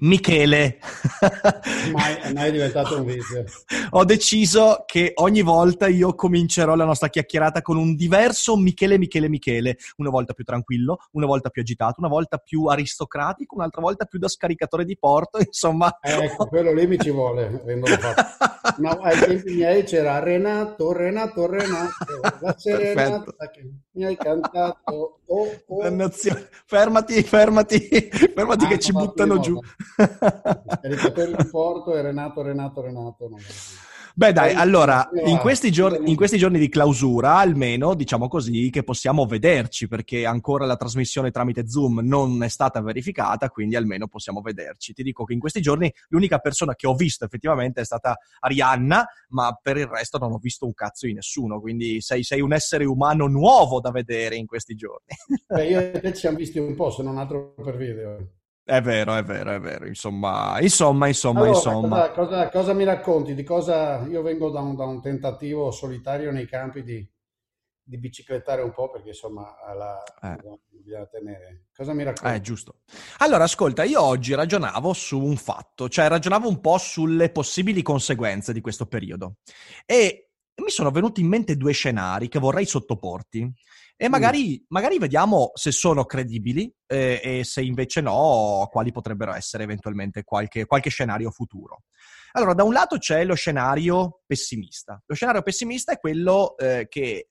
Michele. Mai, mai è diventato un vizio. Ho deciso che ogni volta io comincerò la nostra chiacchierata con un diverso Michele, Michele, Michele. Una volta più tranquillo, una volta più agitato, una volta più aristocratico, un'altra volta più da scaricatore di porto, insomma. Eh, ecco, quello lì mi ci vuole. No, ai tempi miei c'era Renato, Renato, Renato, la serenata che mi hai cantato. Oh, oh. Fermati, fermati, fermati ah, che ci buttano giù. Caricatore di Porto e Renato, Renato, Renato. No. Beh dai, allora, in questi, giorni, in questi, giorni, di clausura, almeno, diciamo così, che possiamo vederci, perché ancora la trasmissione tramite Zoom non è stata verificata, quindi almeno possiamo vederci. Ti dico che in questi giorni l'unica persona che ho visto effettivamente è stata Arianna, ma per il resto non ho visto un cazzo di nessuno, quindi sei, sei un essere umano nuovo da vedere in questi giorni. Beh, io e te ci siamo visti un po', se non altro per video. È vero, è vero, è vero. Insomma, insomma, insomma, allora, insomma. Cosa, cosa, cosa, mi racconti? Di cosa io vengo da un, da un tentativo solitario nei campi di, di, biciclettare un po' perché insomma alla, eh. bisogna tenere. Cosa mi racconti? Eh, giusto. Allora, ascolta, io oggi ragionavo su un fatto, cioè ragionavo un po' sulle possibili conseguenze di questo periodo e mi sono venuti in mente due scenari che vorrei sottoporti. E magari, mm. magari vediamo se sono credibili eh, e se invece no, quali potrebbero essere eventualmente qualche, qualche scenario futuro. Allora, da un lato c'è lo scenario pessimista. Lo scenario pessimista è quello eh, che eh,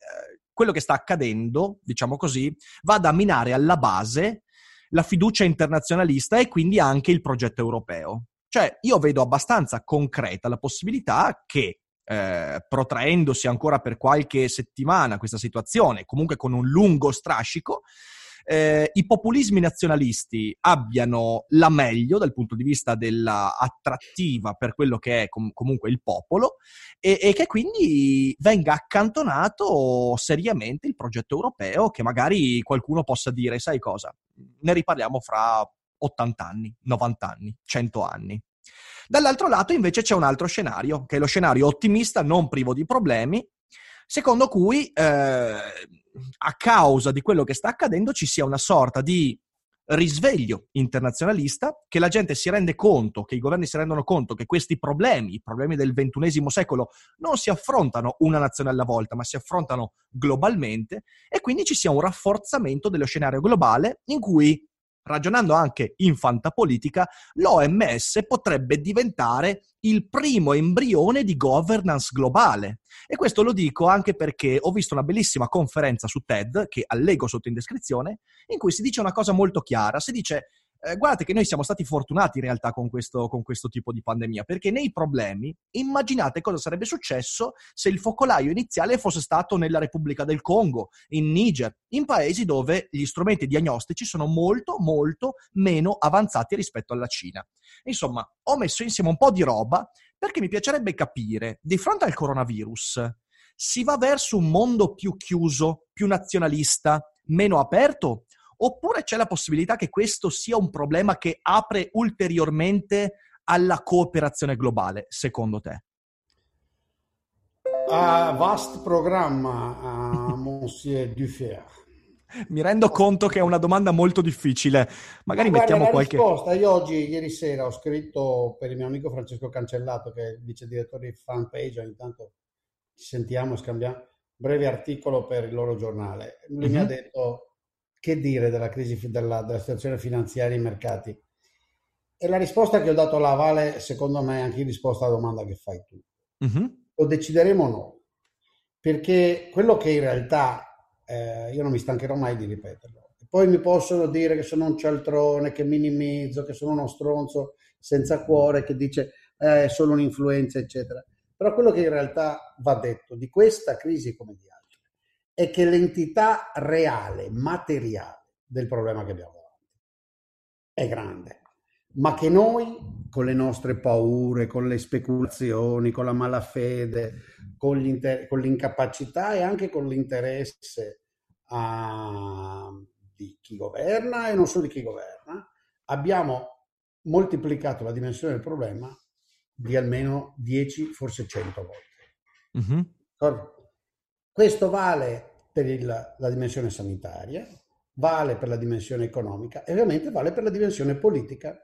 quello che sta accadendo, diciamo così, va a minare alla base la fiducia internazionalista e quindi anche il progetto europeo. Cioè, io vedo abbastanza concreta la possibilità che eh, protraendosi ancora per qualche settimana questa situazione, comunque con un lungo strascico, eh, i populismi nazionalisti abbiano la meglio dal punto di vista dell'attrattiva per quello che è com- comunque il popolo e-, e, che quindi venga accantonato seriamente il progetto europeo che magari qualcuno possa dire, sai cosa, ne riparliamo fra 80 anni, 90 anni, 100 anni. Dall'altro lato invece c'è un altro scenario, che è lo scenario ottimista, non privo di problemi, secondo cui eh, a causa di quello che sta accadendo ci sia una sorta di risveglio internazionalista, che la gente si rende conto, che i governi si rendono conto che questi problemi, i problemi del XXI secolo, non si affrontano una nazione alla volta, ma si affrontano globalmente, e quindi ci sia un rafforzamento dello scenario globale in cui ragionando anche in fantapolitica, l'OMS potrebbe diventare il primo embrione di governance globale. E questo lo dico anche perché ho visto una bellissima conferenza su TED, che allego sotto in descrizione, in cui si dice una cosa molto chiara. Si dice eh, guardate che noi siamo stati fortunati in realtà con questo, con questo, tipo di pandemia, perché nei problemi immaginate cosa sarebbe successo se il focolaio iniziale fosse stato nella Repubblica del Congo, in Niger, in paesi dove gli strumenti diagnostici sono molto, molto meno avanzati rispetto alla Cina. Insomma, ho messo insieme un po' di roba perché mi piacerebbe capire, di fronte al coronavirus, si va verso un mondo più chiuso, più nazionalista, meno aperto? Oppure c'è la possibilità che questo sia un problema che apre ulteriormente alla cooperazione globale, secondo te? Uh, vast programma, uh, Monsieur Dufer. Mi rendo conto che è una domanda molto difficile. Magari Ma mettiamo qualche. risposta. Io oggi, ieri sera, ho scritto per il mio amico Francesco Cancellato, che è il vice direttore di fanpage. Ogni tanto ci sentiamo, scambiamo un breve articolo per il loro giornale. Lui mm-hmm. mi ha mhm. detto che dire della crisi della, della situazione finanziaria ai mercati? E la risposta che ho dato alla Vale, secondo me, è anche in risposta alla domanda che fai tu. Mm-hmm. Lo decideremo noi, perché quello che in realtà eh, io non mi stancherò mai di ripeterlo. Poi mi possono dire che sono un cialtrone, che minimizzo, che sono uno stronzo senza cuore, che dice eh, è solo un'influenza, eccetera. Però quello che in realtà va detto di questa crisi come di è che l'entità reale, materiale del problema che abbiamo davanti è grande. ma che noi con le nostre paure, con le speculazioni, con la malafede, con, con l'incapacità e anche con l'interesse a, di chi governa e non solo di chi governa, abbiamo moltiplicato la dimensione del problema di almeno 10, forse 100 volte. Mm-hmm. Questo vale per il, la dimensione sanitaria, vale per la dimensione economica e ovviamente vale per la dimensione politica,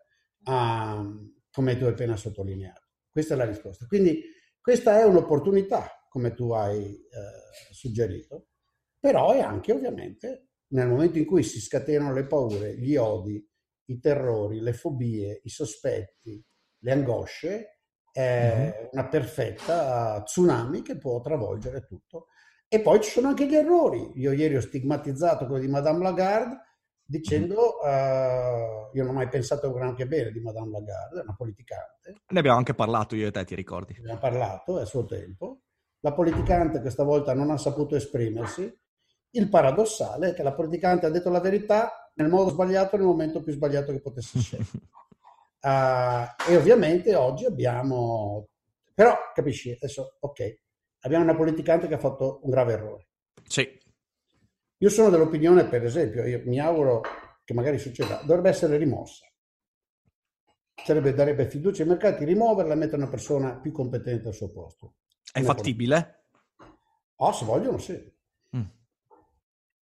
uh, come tu hai appena sottolineato. Questa è la risposta. Quindi questa è un'opportunità, come tu hai eh, suggerito, però è anche ovviamente nel momento in cui si scatenano le paure, gli odi, i terrori, le fobie, i sospetti, le angosce, è mm-hmm. una perfetta tsunami che può travolgere tutto. E poi ci sono anche gli errori. Io ieri ho stigmatizzato quello di Madame Lagarde dicendo uh, io non ho mai pensato granché bene di Madame Lagarde, è una politicante. Ne abbiamo anche parlato io e te, ti ricordi? Ne abbiamo parlato, è a suo tempo. La politicante questa volta non ha saputo esprimersi. Il paradossale è che la politicante ha detto la verità nel modo sbagliato nel momento più sbagliato che potesse scegliere. uh, e ovviamente oggi abbiamo... Però, capisci, adesso, ok, abbiamo una politicante che ha fatto un grave errore. Sì. Io sono dell'opinione, per esempio, io mi auguro che magari succeda, dovrebbe essere rimossa. Sarebbe, darebbe fiducia ai mercati, rimuoverla e mettere una persona più competente al suo posto. È una fattibile? Oh, se vogliono, sì. Mm.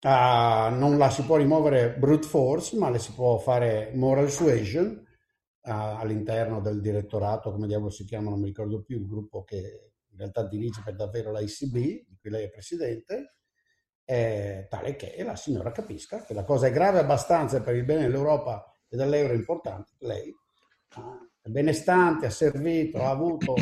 Uh, non la si può rimuovere brute force, ma le si può fare moral suasion uh, all'interno del direttorato, come diavolo si chiama, non mi ricordo più, il gruppo che in realtà dirige per davvero la ICB, di cui lei è presidente, eh, tale che la signora capisca che la cosa è grave abbastanza per il bene dell'Europa e dell'euro importante. Lei è benestante, ha servito, ha avuto,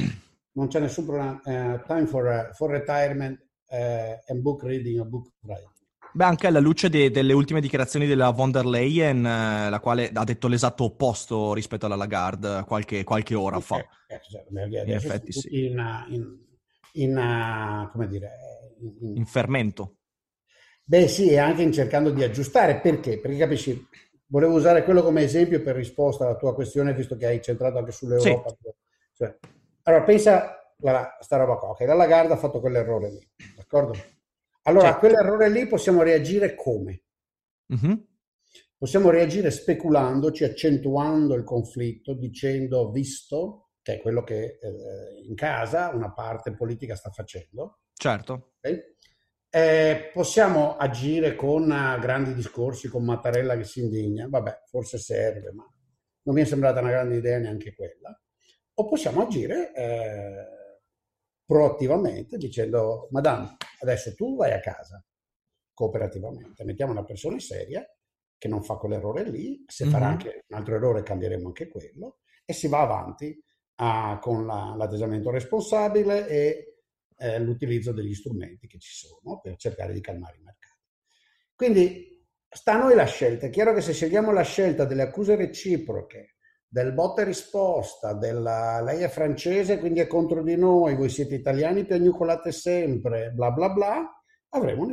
non c'è nessun problema, eh, time for, for retirement eh, and book reading o book writing. Beh, anche alla luce de- delle ultime dichiarazioni della von der Leyen, eh, la quale ha detto l'esatto opposto rispetto alla Lagarde qualche, qualche ora okay. fa. Eh, cioè, in effetti sì. In, in, in, come dire, in, in fermento. Beh sì, e anche cercando di aggiustare. Perché? Perché capisci, volevo usare quello come esempio per risposta alla tua questione, visto che hai centrato anche sull'Europa. Sì. Cioè, allora, pensa a sta roba qua, che la Lagarde ha fatto quell'errore lì, d'accordo? Allora, certo. a quell'errore lì possiamo reagire come? Mm-hmm. Possiamo reagire speculandoci, accentuando il conflitto, dicendo, visto, che è quello che eh, in casa una parte politica sta facendo. Certo. Okay? Eh, possiamo agire con uh, grandi discorsi, con Mattarella che si indigna, vabbè, forse serve, ma non mi è sembrata una grande idea neanche quella. O possiamo agire eh, proattivamente dicendo, Madame, adesso tu vai a casa cooperativamente, mettiamo una persona seria che non fa quell'errore lì, se mm-hmm. farà anche un altro errore cambieremo anche quello e si va avanti a, con la, l'atteggiamento responsabile e eh, l'utilizzo degli strumenti che ci sono per cercare di calmare i mercati. Quindi sta a noi la scelta. È chiaro che se scegliamo la scelta delle accuse reciproche, del botta e risposta, della lei è francese quindi è contro di noi, voi siete italiani piagnucolate sempre, bla bla bla, avremo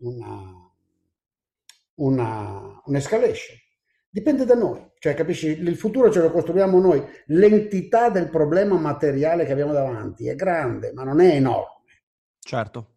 una, una, un'escalation. Dipende da noi, cioè capisci, il futuro ce lo costruiamo noi, l'entità del problema materiale che abbiamo davanti è grande, ma non è enorme. Certo.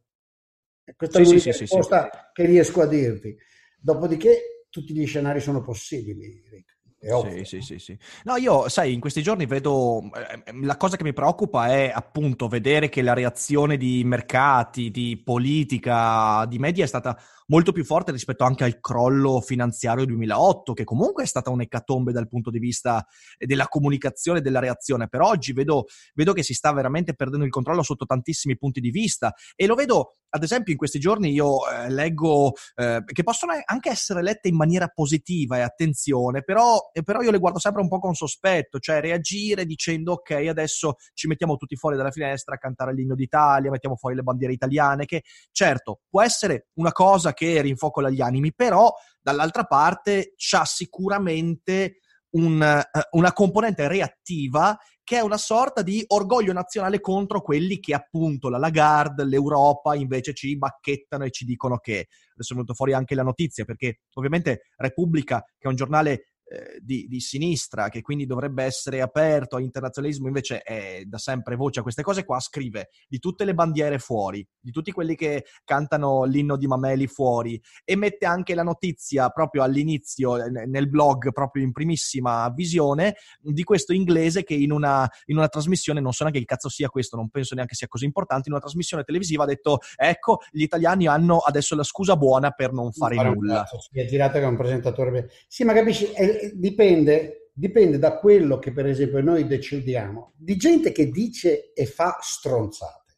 Questa sì, è l'unica sì, risposta sì, che riesco a dirti. Dopodiché tutti gli scenari sono possibili, Rick. Sì, sì, sì, sì. No, io, sai, in questi giorni vedo, eh, la cosa che mi preoccupa è appunto vedere che la reazione di mercati, di politica, di media è stata molto più forte rispetto anche al crollo finanziario 2008, che comunque è stata un'ecatombe dal punto di vista della comunicazione e della reazione. Per oggi vedo, vedo che si sta veramente perdendo il controllo sotto tantissimi punti di vista e lo vedo, ad esempio, in questi giorni io eh, leggo eh, che possono anche essere lette in maniera positiva e attenzione, però, però io le guardo sempre un po' con sospetto, cioè reagire dicendo ok, adesso ci mettiamo tutti fuori dalla finestra a cantare l'inno d'Italia, mettiamo fuori le bandiere italiane, che certo può essere una cosa che rinfocola gli animi, però dall'altra parte c'ha sicuramente un, uh, una componente reattiva che è una sorta di orgoglio nazionale contro quelli che appunto la Lagarde, l'Europa invece ci bacchettano e ci dicono che. Adesso è venuto fuori anche la notizia perché ovviamente Repubblica che è un giornale eh, di, di, sinistra, che quindi dovrebbe essere aperto all'internazionalismo, invece è da sempre voce a queste cose qua, scrive di tutte le bandiere fuori, di tutti quelli che cantano l'inno di Mameli fuori e mette anche la notizia proprio all'inizio nel blog, proprio in primissima visione, di questo inglese che in una, in una trasmissione, non so neanche che cazzo sia questo, non penso neanche sia così importante, in una trasmissione televisiva ha detto ecco, gli italiani hanno adesso la scusa buona per non fare, fare nulla. Si è girato che è un presentatore. Sì, ma capisci, è, dipende, dipende da quello che per esempio noi decidiamo. Di gente che dice e fa stronzate.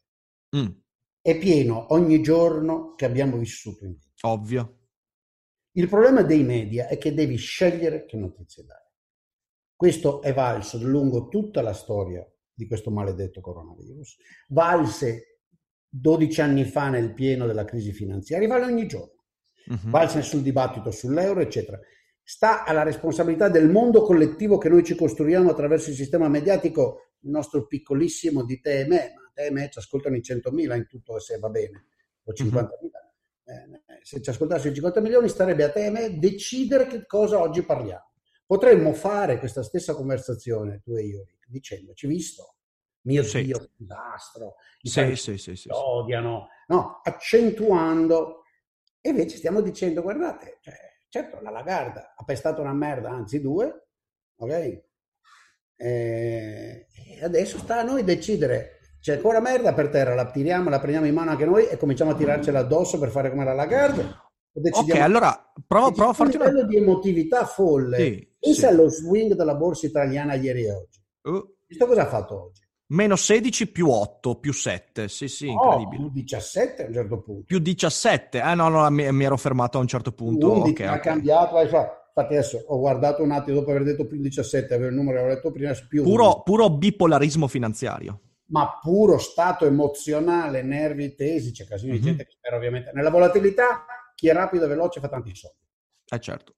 Mm. È pieno ogni giorno che abbiamo vissuto in vita. Ovvio. Il problema dei media è che devi scegliere che notizie dare. Questo è valso lungo tutta la storia di questo maledetto coronavirus, valse 12 anni fa nel pieno della crisi finanziaria, vale ogni giorno, uh-huh. valse sul dibattito sull'euro, eccetera. Sta alla responsabilità del mondo collettivo che noi ci costruiamo attraverso il sistema mediatico, il nostro piccolissimo di te e me, ma te e me ci ascoltano in 100.000 in tutto se va bene, o 50.000. Uh-huh. Eh, se ci ascoltassero 50 milioni starebbe a te e me decidere che cosa oggi parliamo. Potremmo fare questa stessa conversazione, tu e io, dicendoci, visto, mio sì. Dio, che disastro, i sì, sì, sì, sì, odiano, no, accentuando, e invece stiamo dicendo, guardate, cioè, certo la Lagarda ha pestato una merda, anzi due, ok? E adesso sta a noi decidere c'è ancora merda per terra, la tiriamo, la prendiamo in mano anche noi e cominciamo a tirarcela addosso per fare come la Lagarde. Ok, allora provo, provo a farti una... livello di emotività folle. Sì, Pensa sì. allo swing della borsa italiana ieri e oggi. Uh. Visto cosa ha fatto oggi? Meno 16 più 8 più 7, sì sì, incredibile. più 17 a un certo punto. Più 17, ah no, no, mi, mi ero fermato a un certo punto. 11, okay, ha okay. cambiato, infatti adesso ho guardato un attimo dopo aver detto più 17, avevo il numero, avevo letto prima, più puro, puro bipolarismo finanziario. Ma puro stato emozionale, nervi tesi, c'è casino mm-hmm. di gente che spera ovviamente. Nella volatilità chi è rapido e veloce fa tanti soldi. Eh certo.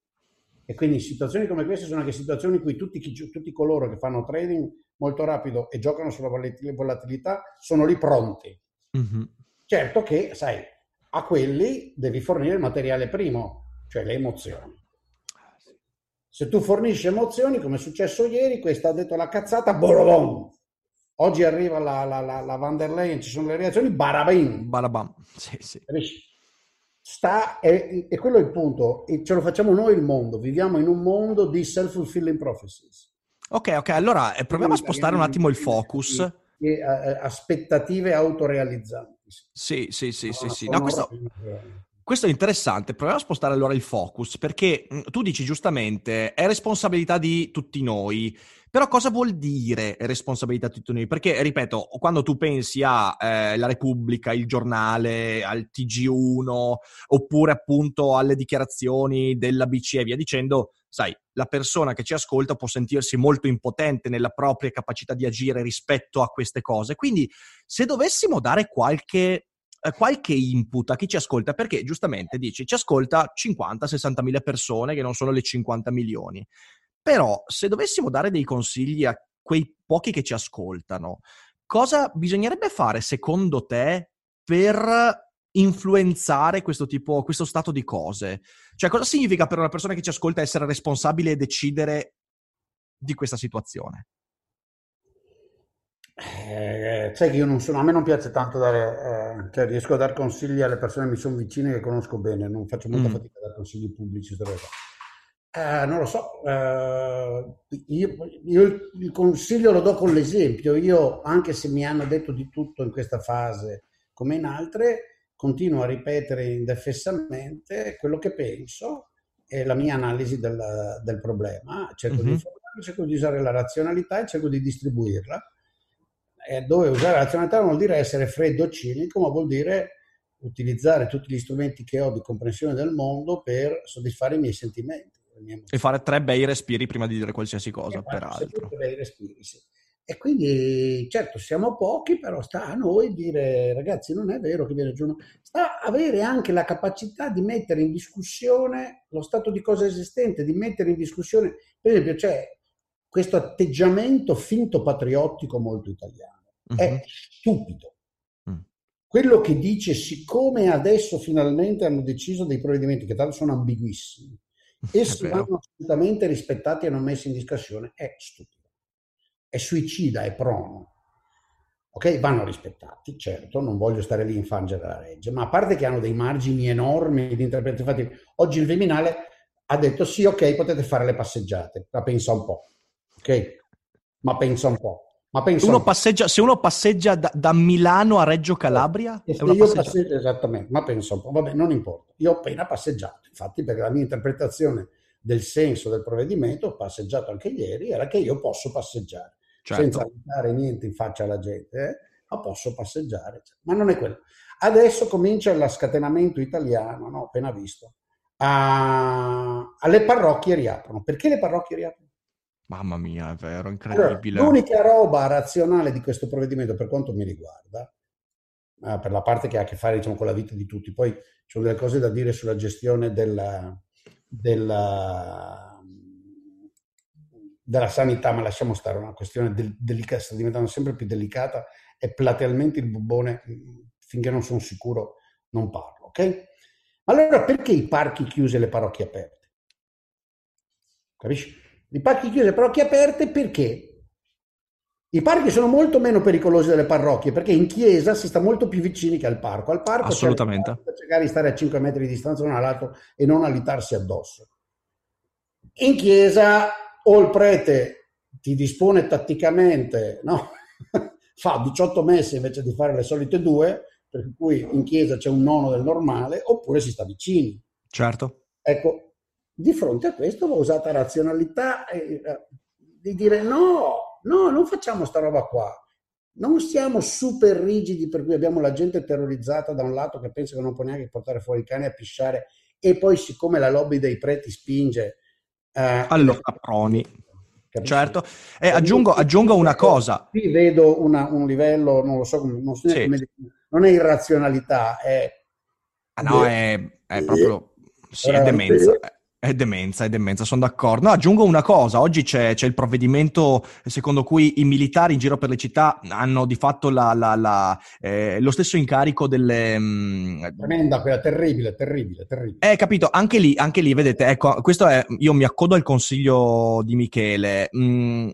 E quindi situazioni come queste sono anche situazioni in cui tutti, tutti coloro che fanno trading molto rapido e giocano sulla volatilità sono lì pronti. Mm-hmm. Certo che, sai, a quelli devi fornire il materiale primo, cioè le emozioni. Se tu fornisci emozioni, come è successo ieri, questa ha detto la cazzata, bololon. Oggi arriva la, la, la, la Van der Leyen, ci sono le reazioni, barabim. Barabam, sì, sì. Sta, e, e quello è il punto, e ce lo facciamo noi il mondo, viviamo in un mondo di self-fulfilling prophecies. Ok, ok, allora eh, proviamo a spostare un attimo il focus. E, e, aspettative autorealizzanti. Sì, sì, sì, no, sì, sì. No, questo, questo, è interessante. Proviamo a spostare allora il focus, perché mm, tu dici giustamente, è responsabilità di tutti noi. Però cosa vuol dire responsabilità di tutti noi? Perché, ripeto, quando tu pensi a eh, Repubblica, il giornale, al TG1, oppure appunto alle dichiarazioni della BCE e via dicendo, sai, la persona che ci ascolta può sentirsi molto impotente nella propria capacità di agire rispetto a queste cose. Quindi, se dovessimo dare qualche eh, qualche input a chi ci ascolta, perché giustamente dici ci ascolta 50-60 mila persone che non sono le 50 milioni. Però se dovessimo dare dei consigli a quei pochi che ci ascoltano, cosa bisognerebbe fare secondo te per influenzare questo tipo, questo stato di cose? Cioè, cosa significa per una persona che ci ascolta essere responsabile e decidere di questa situazione? Eh, sai che io non sono, a me non piace tanto dare, eh, cioè riesco a dare consigli alle persone che mi sono vicine che conosco bene, non faccio molta mm. fatica a dare consigli pubblici. Eh, non lo so, eh, io, io, il consiglio lo do con l'esempio, io anche se mi hanno detto di tutto in questa fase come in altre, continuo a ripetere indefessamente quello che penso e la mia analisi del, del problema, cerco mm-hmm. di informarmi, cerco di usare la razionalità e cerco di distribuirla. E dove usare la razionalità non vuol dire essere freddo o cinico, ma vuol dire utilizzare tutti gli strumenti che ho di comprensione del mondo per soddisfare i miei sentimenti. E fare tre bei respiri prima di dire qualsiasi cosa, peraltro. Bei respiri, sì. E quindi, certo, siamo pochi, però sta a noi dire, ragazzi, non è vero che viene giù. Sta avere anche la capacità di mettere in discussione lo stato di cose esistente, di mettere in discussione, per esempio, c'è questo atteggiamento finto patriottico molto italiano. Uh-huh. È stupido. Quello che dice, siccome adesso finalmente hanno deciso dei provvedimenti che tanto sono ambiguissimi, essi vanno assolutamente rispettati e non messi in discussione, è stupido, è suicida, è prono. Ok, vanno rispettati, certo, non voglio stare lì a infangere la legge, ma a parte che hanno dei margini enormi di interpretazione, infatti oggi il Viminale ha detto sì, ok, potete fare le passeggiate, ma pensa un po', ok? Ma pensa un po'. Ma pensa uno passeggia, se uno passeggia da, da, Milano a Reggio Calabria, e se io passeggio, esattamente, ma pensa un po', vabbè, non importa. Io ho appena passeggiato, infatti, perché la mia interpretazione del senso del provvedimento, ho passeggiato anche ieri, era che io posso passeggiare certo. senza dare niente in faccia alla gente, eh? ma posso passeggiare. Ma non è quello. Adesso comincia lo scatenamento italiano, no? appena visto. A... alle parrocchie riaprono. Perché le parrocchie riaprono? Mamma mia, è vero, incredibile. Allora, l'unica roba razionale di questo provvedimento, per quanto mi riguarda, per la parte che ha a che fare diciamo, con la vita di tutti, poi ci sono delle cose da dire sulla gestione della, della, della sanità, ma lasciamo stare, una questione del, delicata, sta diventando sempre più delicata e platealmente il bubbone, finché non sono sicuro, non parlo, ok? Allora perché i parchi chiusi e le parrocchie aperte? Capisci? I parchi chiusi e parrocchie aperte perché? I parchi sono molto meno pericolosi delle parrocchie perché in chiesa si sta molto più vicini che al parco. Al parco Assolutamente. Per cercare di stare a 5 metri di distanza l'uno all'altro e non alitarsi addosso. In chiesa o il prete ti dispone tatticamente, no? fa 18 messe invece di fare le solite due, per cui in chiesa c'è un nono del normale, oppure si sta vicini. Certo. Ecco, di fronte a questo va usata razionalità eh, di dire no, no, non facciamo sta roba qua. Non siamo super rigidi per cui abbiamo la gente terrorizzata da un lato che pensa che non può neanche portare fuori i cani a pisciare e poi siccome la lobby dei preti spinge... Eh, allora, proni. Capisci? Certo, e aggiungo, aggiungo, una cosa. Qui vedo una, un livello, non lo so, non, so sì. come, non è irrazionalità, è... Ah, no, è, è proprio... Sì, è demenza. È demenza, è demenza, sono d'accordo. No, aggiungo una cosa, oggi c'è, c'è, il provvedimento secondo cui i militari in giro per le città hanno di fatto la, la, la, eh, lo stesso incarico delle... Mh... Mm, Tremenda, quella terribile, terribile, terribile. Eh, capito, anche lì, anche lì, vedete, ecco, questo è, io mi accodo al consiglio di Michele. Mm,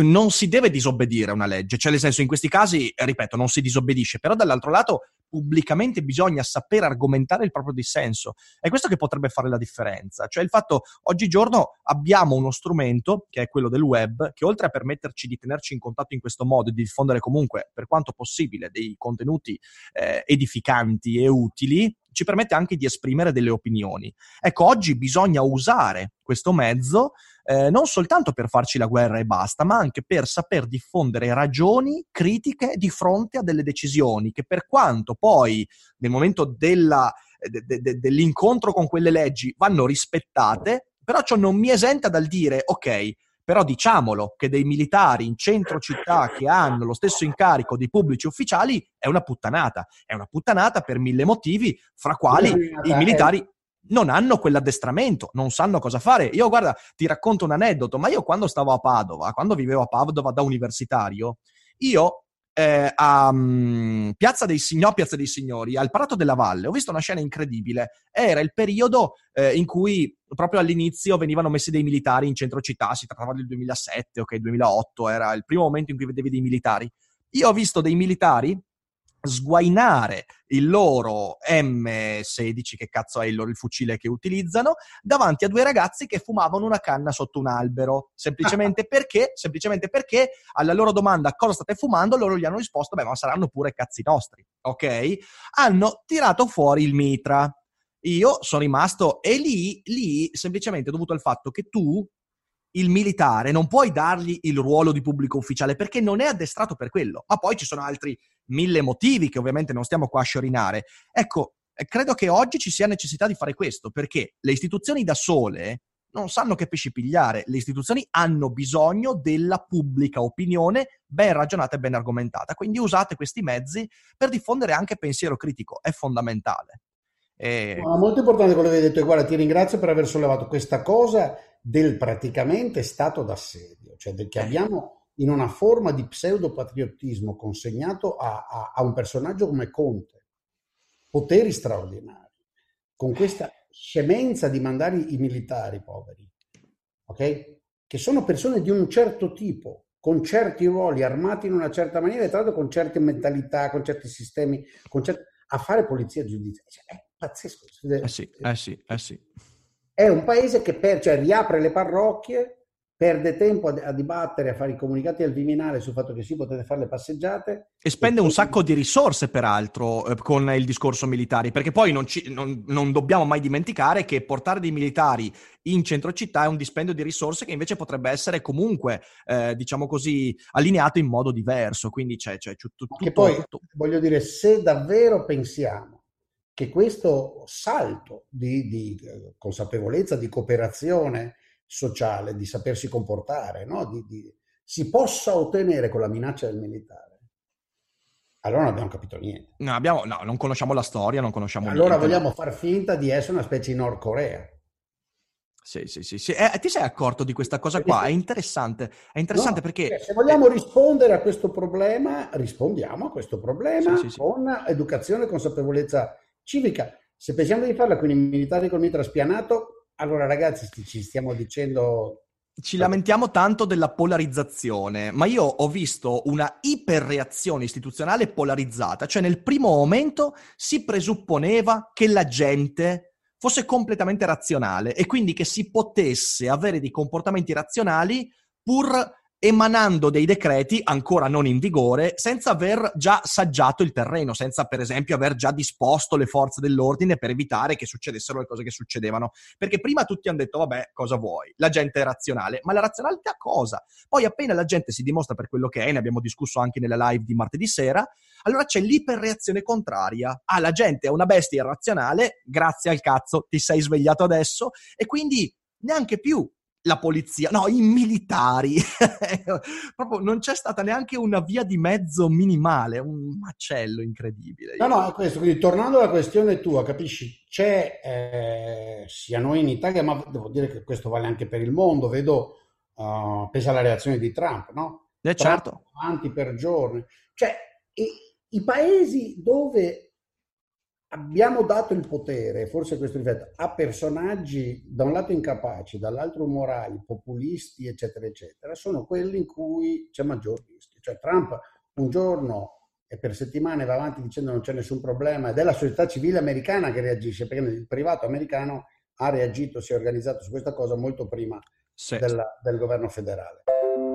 non si deve disobbedire a una legge, cioè nel senso in questi casi, ripeto, non si disobbedisce, però dall'altro lato pubblicamente bisogna sapere argomentare il proprio dissenso. È questo che potrebbe fare la differenza. Cioè il fatto, oggigiorno abbiamo uno strumento, che è quello del web, che oltre a permetterci di tenerci in contatto in questo modo e di diffondere comunque, per quanto possibile, dei contenuti eh, edificanti e utili, ci permette anche di esprimere delle opinioni. Ecco, oggi bisogna usare questo mezzo eh, non soltanto per farci la guerra e basta, ma anche per saper diffondere ragioni critiche di fronte a delle decisioni che per quanto poi nel momento della, de, de, de, dell'incontro con quelle leggi vanno rispettate, però ciò non mi esenta dal dire ok, però diciamolo che dei militari in centro città che hanno lo stesso incarico dei pubblici ufficiali è una puttanata. È una puttanata per mille motivi, fra quali i militari non hanno quell'addestramento, non sanno cosa fare. Io, guarda, ti racconto un aneddoto, ma io quando stavo a Padova, quando vivevo a Padova da universitario, io eh, a um, Piazza dei Signori, Piazza dei Signori, al Prato della Valle, ho visto una scena incredibile. Era il periodo eh, in cui proprio all'inizio venivano messi dei militari in centro città, si trattava del 2007, ok, 2008, era il primo momento in cui vedevi dei militari. Io ho visto dei militari sguainare il loro M16, che cazzo è il loro il fucile che utilizzano, davanti a due ragazzi che fumavano una canna sotto un albero, semplicemente perché, semplicemente perché alla loro domanda cosa state fumando, loro gli hanno risposto, beh, ma saranno pure cazzi nostri, ok? Hanno tirato fuori il mitra. Io sono rimasto e lì, lì, semplicemente dovuto al fatto che tu il militare non puoi dargli il ruolo di pubblico ufficiale perché non è addestrato per quello. Ma poi ci sono altri mille motivi che ovviamente non stiamo qua a sciorinare. Ecco, eh, credo che oggi ci sia necessità di fare questo perché le istituzioni da sole non sanno che pesci pigliare. Le istituzioni hanno bisogno della pubblica opinione ben ragionata e ben argomentata. Quindi usate questi mezzi per diffondere anche pensiero critico, è fondamentale. E... molto importante quello che hai detto e guarda ti ringrazio per aver sollevato questa cosa del praticamente stato d'assedio, cioè del che eh. abbiamo in una forma di pseudopatriottismo consegnato a, a, a un personaggio come Conte, poteri straordinari, con questa scemenza di mandare i militari poveri, ok? Che sono persone di un certo tipo, con certi ruoli, armati in una certa maniera e tra l'altro con certe mentalità, con certi sistemi, con certi... a fare polizia giudiziaria. Cioè, è pazzesco. Eh sì, eh sì, eh sì. È un paese che per, cioè, riapre le parrocchie, perde tempo a, a, dibattere, a fare i comunicati al Viminale sul fatto che sì, potete fare le passeggiate. E spende e un sacco di risorse, peraltro, eh, con il discorso militari, perché poi non, ci, non, non, dobbiamo mai dimenticare che portare dei militari in centro città è un dispendio di risorse che invece potrebbe essere comunque, eh, diciamo così, allineato in modo diverso. Quindi c'è, c'è tutto, tutto... Che poi, tutto... voglio dire, se davvero pensiamo che questo salto di, di eh, consapevolezza, di cooperazione, sociale, di sapersi comportare, no? di, di, si possa ottenere con la minaccia del militare. Allora non abbiamo capito niente. No, abbiamo, no non conosciamo la storia, non conosciamo allora niente. vogliamo far finta di essere una specie di Nord Corea. Sì, sì, sì. sì. Eh, ti sei accorto di questa cosa qua? È interessante, è interessante no, perché... Se vogliamo rispondere a questo problema, rispondiamo a questo problema sì, sì, con educazione e consapevolezza civica. Se pensiamo di farla con i militari col mitra spianato, allora ragazzi, ci stiamo dicendo... Ci lamentiamo tanto della polarizzazione, ma io ho visto una iperreazione istituzionale polarizzata, cioè nel primo momento si presupponeva che la gente fosse completamente razionale e quindi che si potesse avere dei comportamenti razionali pur emanando dei decreti ancora non in vigore senza aver già saggiato il terreno, senza per esempio aver già disposto le forze dell'ordine per evitare che succedessero le cose che succedevano. Perché prima tutti hanno detto, vabbè, cosa vuoi? La gente è razionale, ma la razionalità cosa? Poi appena la gente si dimostra per quello che è, ne abbiamo discusso anche nella live di martedì sera, allora c'è l'iperreazione contraria. Ah, la gente è una bestia irrazionale, grazie al cazzo, ti sei svegliato adesso e quindi neanche più la polizia, no, i militari. Proprio non c'è stata neanche una via di mezzo minimale, un macello incredibile. No, no, questo, quindi tornando alla questione tua, capisci, c'è eh, sia noi in Italia, ma devo dire che questo vale anche per il mondo, vedo, uh, pensa alla reazione di Trump, no? Eh, certo. Avanti per giorni. Cioè, i, i paesi dove abbiamo dato il potere, forse questo difetto, a personaggi da un lato incapaci, dall'altro morali, populisti, eccetera, eccetera, sono quelli in cui c'è maggior rischio. Cioè Trump un giorno e per settimane va avanti dicendo non c'è nessun problema ed è la società civile americana che reagisce, perché il privato americano ha reagito, si è organizzato su questa cosa molto prima sì. della, del governo federale.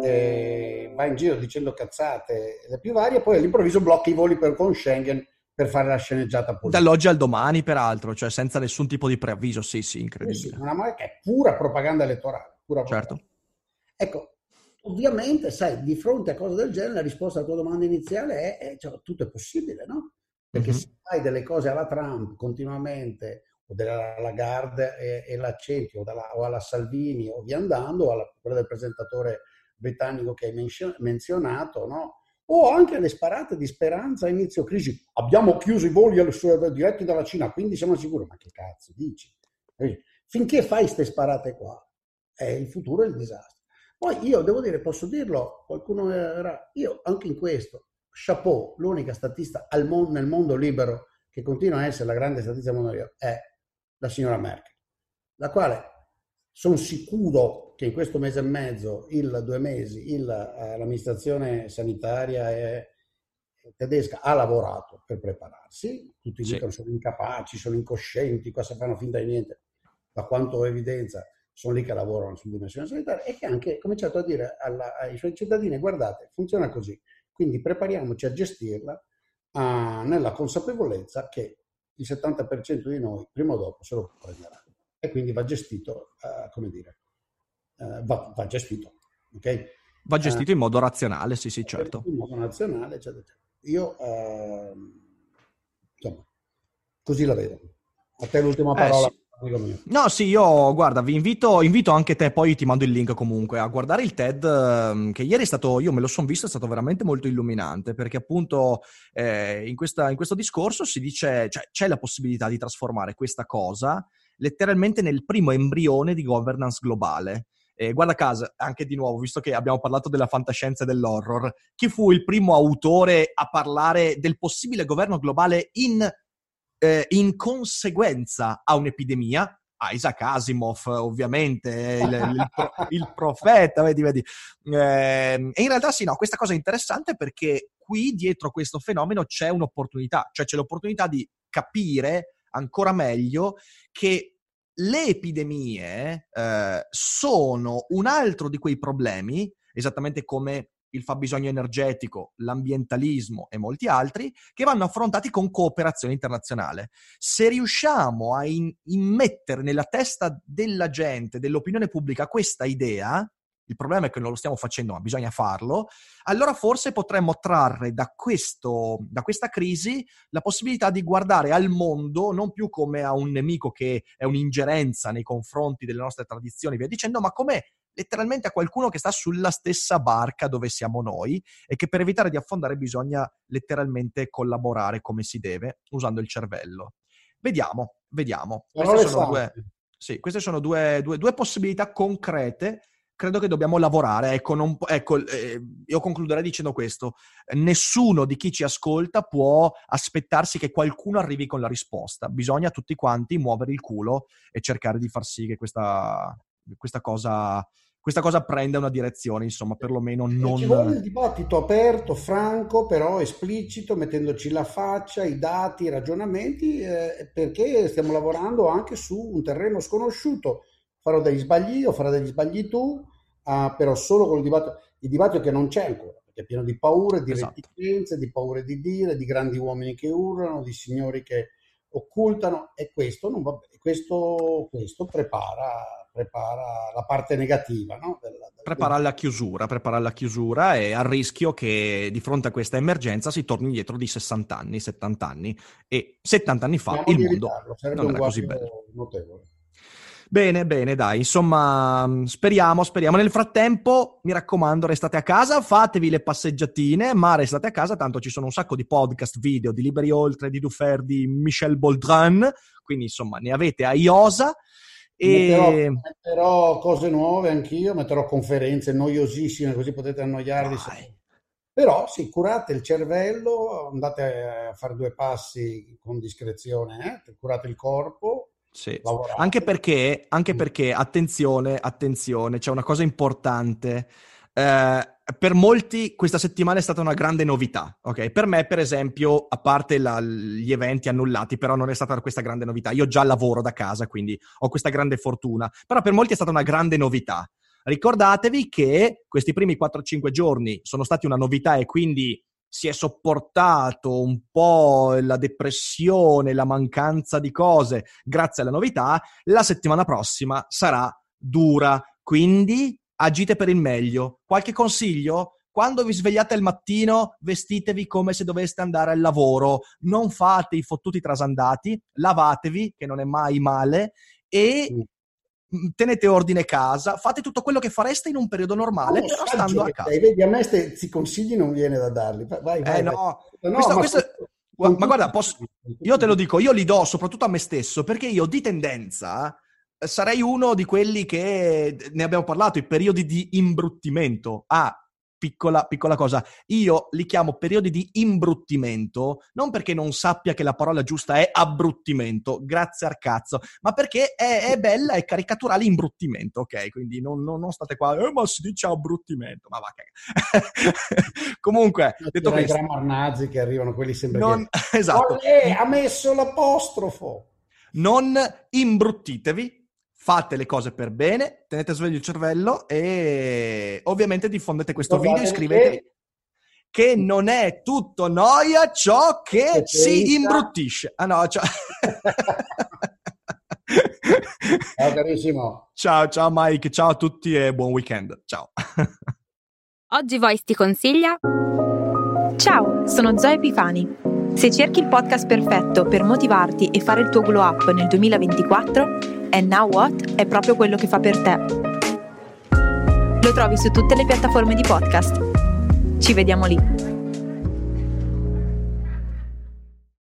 E va in giro dicendo cazzate le più varie, poi all'improvviso blocca i voli per, con Schengen per fare la sceneggiata politica. Dall'oggi al domani, peraltro, cioè senza nessun tipo di preavviso, sì, sì, incredibile. Sì, una che è pura propaganda elettorale. Pura certo. propaganda. Ecco, ovviamente, sai, di fronte a cose del genere, la risposta alla tua domanda iniziale è, è cioè, tutto è possibile, no? Perché mm-hmm. se fai delle cose alla Trump continuamente, o della Lagarde e, e l'accenti, o, dalla, o, alla Salvini, o via andando, o alla, quella del presentatore britannico che hai menzionato, no? O anche le sparate di speranza a inizio crisi. Abbiamo chiuso i voli diretti dalla Cina, quindi siamo sicuri. Ma che cazzo dici? Finché fai queste sparate qua, è il futuro è il disastro. Poi io devo dire, posso dirlo, qualcuno era, io anche in questo, chapeau, l'unica statista mondo, nel mondo libero che continua a essere la grande statista del mondo libero è la signora Merkel, la quale sono sicuro che in questo mese e mezzo, il due mesi, il, eh, l'amministrazione sanitaria e, tedesca ha lavorato per prepararsi, tutti sì. dicono sono incapaci, sono incoscienti, cosa fanno finta di niente, da quanto evidenza sono lì che lavorano sul dimensione sanitaria e che ha anche cominciato a dire alla, ai suoi cittadini guardate, funziona così, quindi prepariamoci a gestirla uh, nella consapevolezza che il 70% di noi prima o dopo se lo prenderà e quindi va gestito, uh, come dire, uh, va, va, gestito. Okay? Va gestito uh, in modo razionale, sì, sì, certo. In modo razionale, eccetera, eccetera. Io, ehm, insomma, così la vedo. A te l'ultima eh, parola. Eh, sì. No, sì, io guarda, vi invito, invito, anche te, poi ti mando il link comunque, a guardare il TED, ehm, che ieri è stato, io me lo sono visto, è stato veramente molto illuminante, perché appunto eh, in, questa, in, questo discorso si dice, cioè, c'è la possibilità di trasformare questa cosa letteralmente nel primo embrione di governance globale. E guarda caso, anche di nuovo, visto che abbiamo parlato della fantascienza e dell'horror, chi fu il primo autore a parlare del possibile governo globale in eh, in conseguenza a un'epidemia, Isaac Asimov, ovviamente, il, il, il profeta, vedi, vedi. Eh, e in realtà sì, no, questa cosa è interessante perché qui dietro questo fenomeno c'è un'opportunità, cioè c'è l'opportunità di capire ancora meglio che le epidemie eh, sono un altro di quei problemi, esattamente come il fabbisogno energetico, l'ambientalismo e molti altri, che vanno affrontati con cooperazione internazionale. Se riusciamo a in- immettere nella testa della gente, dell'opinione pubblica, questa idea, il problema è che non lo stiamo facendo, ma bisogna farlo, allora forse potremmo trarre da, questo, da questa crisi la possibilità di guardare al mondo non più come a un nemico che è un'ingerenza nei confronti delle nostre tradizioni, via dicendo, ma come letteralmente a qualcuno che sta sulla stessa barca dove siamo noi e che per evitare di affondare bisogna letteralmente collaborare come si deve usando il cervello. Vediamo, vediamo. Queste sono, due, sì, queste sono due, due, due, possibilità concrete. Credo che dobbiamo lavorare. Ecco, non, ecco eh, io concluderei dicendo questo. Nessuno di chi ci ascolta può aspettarsi che qualcuno arrivi con la risposta. Bisogna tutti quanti muovere il culo e cercare di far sì che questa, questa cosa questa cosa prenda una direzione, insomma, perlomeno non... Ci vuole il dibattito aperto, franco, però esplicito, mettendoci la faccia, i dati, i ragionamenti, eh, perché stiamo lavorando anche su un terreno sconosciuto. Farò degli sbagli io, farò degli sbagli tu, ah, però solo con il dibattito, il dibattito che non c'è ancora, perché è pieno di paure, di esatto. reticenze, di paure di dire, di grandi uomini che urlano, di signori che occultano, e questo, non va bene. questo, questo prepara prepara la parte negativa. No? Della, della... Prepara la chiusura, prepara la chiusura e al rischio che di fronte a questa emergenza si torni indietro di 60 anni, 70 anni e 70 anni fa Speriamo il mondo non era così bello. Notevole. Bene, bene, dai, insomma, speriamo, speriamo. Nel frattempo, mi raccomando, restate a casa, fatevi le passeggiatine, ma restate a casa, tanto ci sono un sacco di podcast, video di Liberi Oltre, di Dufer, di Michel Boldrin, quindi insomma, ne avete a iosa. E... Metterò, metterò, cose nuove anch'io, metterò conferenze noiosissime così potete annoiarvi. Però sì, curate il cervello, andate a fare due passi con discrezione, eh? curate il corpo. Sì. Anche perché, anche perché, attenzione, attenzione, c'è una cosa importante. Eh, per molti questa settimana è stata una grande novità, ok? Per me, per esempio, a parte la, gli eventi annullati, però non è stata questa grande novità. Io già lavoro da casa, quindi ho questa grande fortuna. Però per molti è stata una grande novità. Ricordatevi che questi primi 4-5 giorni sono stati una novità e quindi si è sopportato un po' la depressione, la mancanza di cose grazie alla novità. La settimana prossima sarà dura. Quindi agite per il meglio. Qualche consiglio? Quando vi svegliate al mattino, vestitevi come se doveste andare al lavoro, non fate i fottuti trasandati, lavatevi, che non è mai male, e tenete ordine casa, fate tutto quello che fareste in un periodo normale, oh, però stando a casa. Vedi, a me questi consigli non viene da darli. Vai, vai, eh, no. no questo, ma, questo, ma guarda, posso, io te lo dico, io li do soprattutto a me stesso, perché io di tendenza sarei uno di quelli che ne abbiamo parlato, i periodi di imbruttimento. Ah, piccola, piccola cosa, io li chiamo periodi di imbruttimento non perché non sappia che la parola giusta è abbruttimento, grazie al cazzo, ma perché è, è bella e caricaturale imbruttimento, ok? Quindi non, non, non state qua, eh, ma si dice abbruttimento, ma va. Comunque, detto questo... i grammar nazi che arrivano, quelli sempre non... che... Esatto. Olè, ha messo l'apostrofo! Non imbruttitevi, fate le cose per bene, tenete sveglio il cervello e ovviamente diffondete questo video, iscrivetevi che non è tutto noia ciò che, che si imbruttisce. Ah no, ciao. ciao carissimo. Ciao, ciao Mike, ciao a tutti e buon weekend. Ciao. Oggi Voice ti consiglia Ciao, sono Zoe Pifani. Se cerchi il podcast perfetto per motivarti e fare il tuo glow up nel 2024, And Now What è proprio quello che fa per te. Lo trovi su tutte le piattaforme di podcast. Ci vediamo lì.